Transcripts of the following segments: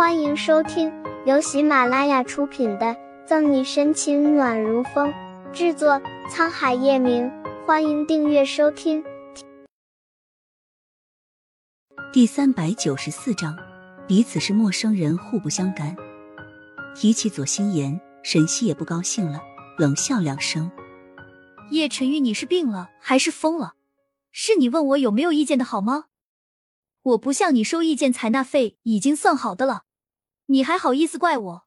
欢迎收听由喜马拉雅出品的《赠你深情暖如风》，制作沧海夜明。欢迎订阅收听。第三百九十四章，彼此是陌生人，互不相干。提起左心言，沈西也不高兴了，冷笑两声：“叶晨玉，你是病了还是疯了？是你问我有没有意见的好吗？我不向你收意见采纳费已经算好的了，你还好意思怪我？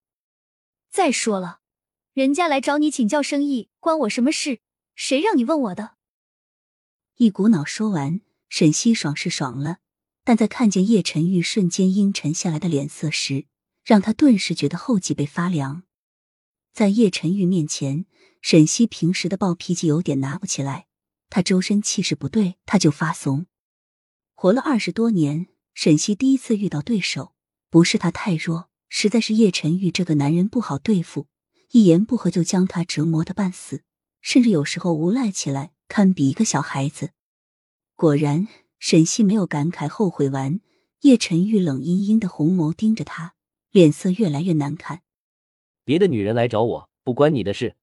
再说了，人家来找你请教生意，关我什么事？谁让你问我的？”一股脑说完，沈西爽是爽了。但在看见叶晨玉瞬间阴沉下来的脸色时，让他顿时觉得后脊背发凉。在叶晨玉面前，沈西平时的暴脾气有点拿不起来。他周身气势不对，他就发怂。活了二十多年，沈西第一次遇到对手，不是他太弱，实在是叶晨玉这个男人不好对付，一言不合就将他折磨的半死，甚至有时候无赖起来，堪比一个小孩子。果然。沈西没有感慨后悔完，叶晨玉冷阴阴的红眸盯着他，脸色越来越难看。别的女人来找我，不关你的事。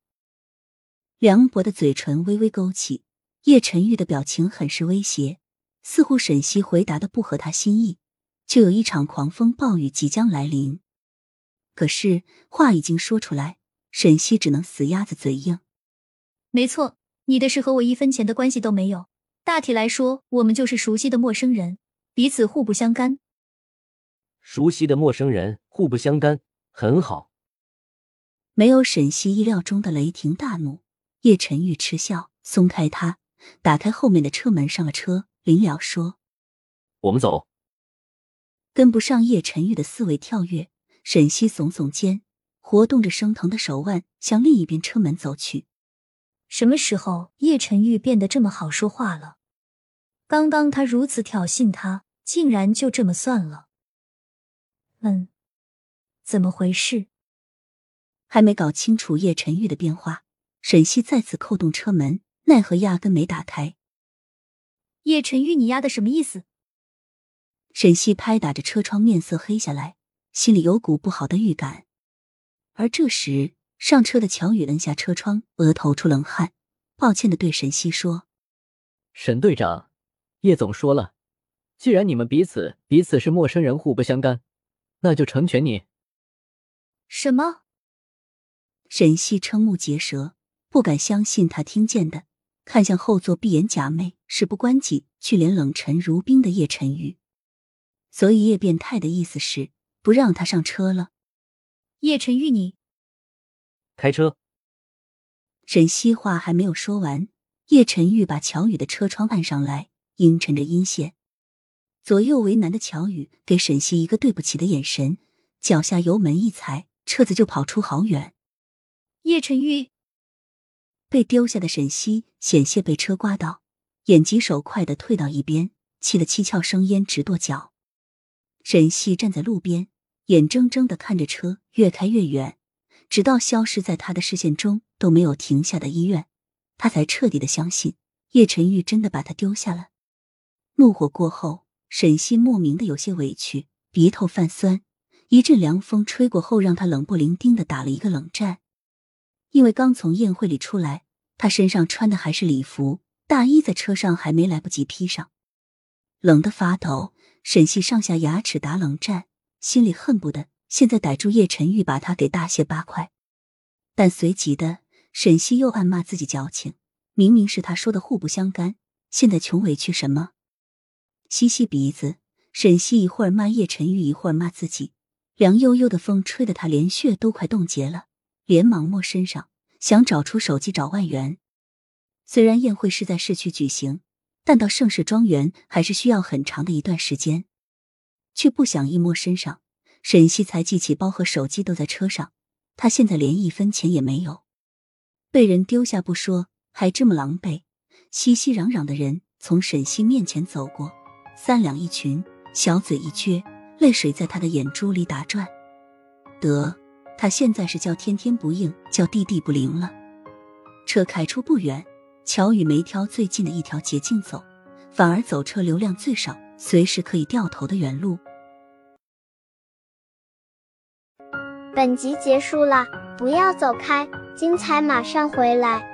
梁博的嘴唇微微勾起，叶晨玉的表情很是威胁，似乎沈西回答的不合他心意，就有一场狂风暴雨即将来临。可是话已经说出来，沈西只能死鸭子嘴硬。没错，你的事和我一分钱的关系都没有。大体来说，我们就是熟悉的陌生人，彼此互不相干。熟悉的陌生人，互不相干，很好。没有沈西意料中的雷霆大怒，叶晨玉嗤笑，松开他，打开后面的车门，上了车。临了说：“我们走。”跟不上叶晨玉的思维跳跃，沈西耸耸肩，活动着生疼的手腕，向另一边车门走去。什么时候叶晨玉变得这么好说话了？刚刚他如此挑衅他，竟然就这么算了？嗯，怎么回事？还没搞清楚叶晨玉的变化，沈西再次扣动车门，奈何压根没打开。叶晨玉，你丫的什么意思？沈西拍打着车窗，面色黑下来，心里有股不好的预感。而这时。上车的乔宇摁下车窗，额头出冷汗，抱歉的对沈西说：“沈队长，叶总说了，既然你们彼此彼此是陌生人，互不相干，那就成全你。”什么？沈西瞠目结舌，不敢相信他听见的，看向后座闭眼假寐、事不关己却脸冷沉如冰的叶晨宇。所以叶变态的意思是不让他上车了。叶晨玉，你。开车。沈西话还没有说完，叶晨玉把乔宇的车窗按上来，阴沉着阴线。左右为难的乔宇给沈西一个对不起的眼神，脚下油门一踩，车子就跑出好远。叶晨玉被丢下的沈西险些被车刮到，眼疾手快的退到一边，气得七窍生烟，直跺脚。沈西站在路边，眼睁睁的看着车越开越远。直到消失在他的视线中都没有停下的医院，他才彻底的相信叶晨玉真的把他丢下了。怒火过后，沈西莫名的有些委屈，鼻头泛酸。一阵凉风吹过后，让他冷不灵丁的打了一个冷战。因为刚从宴会里出来，他身上穿的还是礼服，大衣在车上还没来不及披上，冷得发抖。沈西上下牙齿打冷战，心里恨不得。现在逮住叶晨玉，把他给大卸八块。但随即的沈西又暗骂自己矫情，明明是他说的互不相干，现在穷委屈什么？吸吸鼻子，沈西一会儿骂叶晨玉，一会儿骂自己。凉悠悠的风吹得他连血都快冻结了，连忙摸身上，想找出手机找万元。虽然宴会是在市区举行，但到盛世庄园还是需要很长的一段时间，却不想一摸身上。沈西才记起包和手机都在车上，他现在连一分钱也没有，被人丢下不说，还这么狼狈。熙熙攘攘的人从沈西面前走过，三两一群，小嘴一撅，泪水在他的眼珠里打转。得，他现在是叫天天不应，叫地地不灵了。车开出不远，乔宇没挑最近的一条捷径走，反而走车流量最少、随时可以掉头的原路。本集结束了，不要走开，精彩马上回来。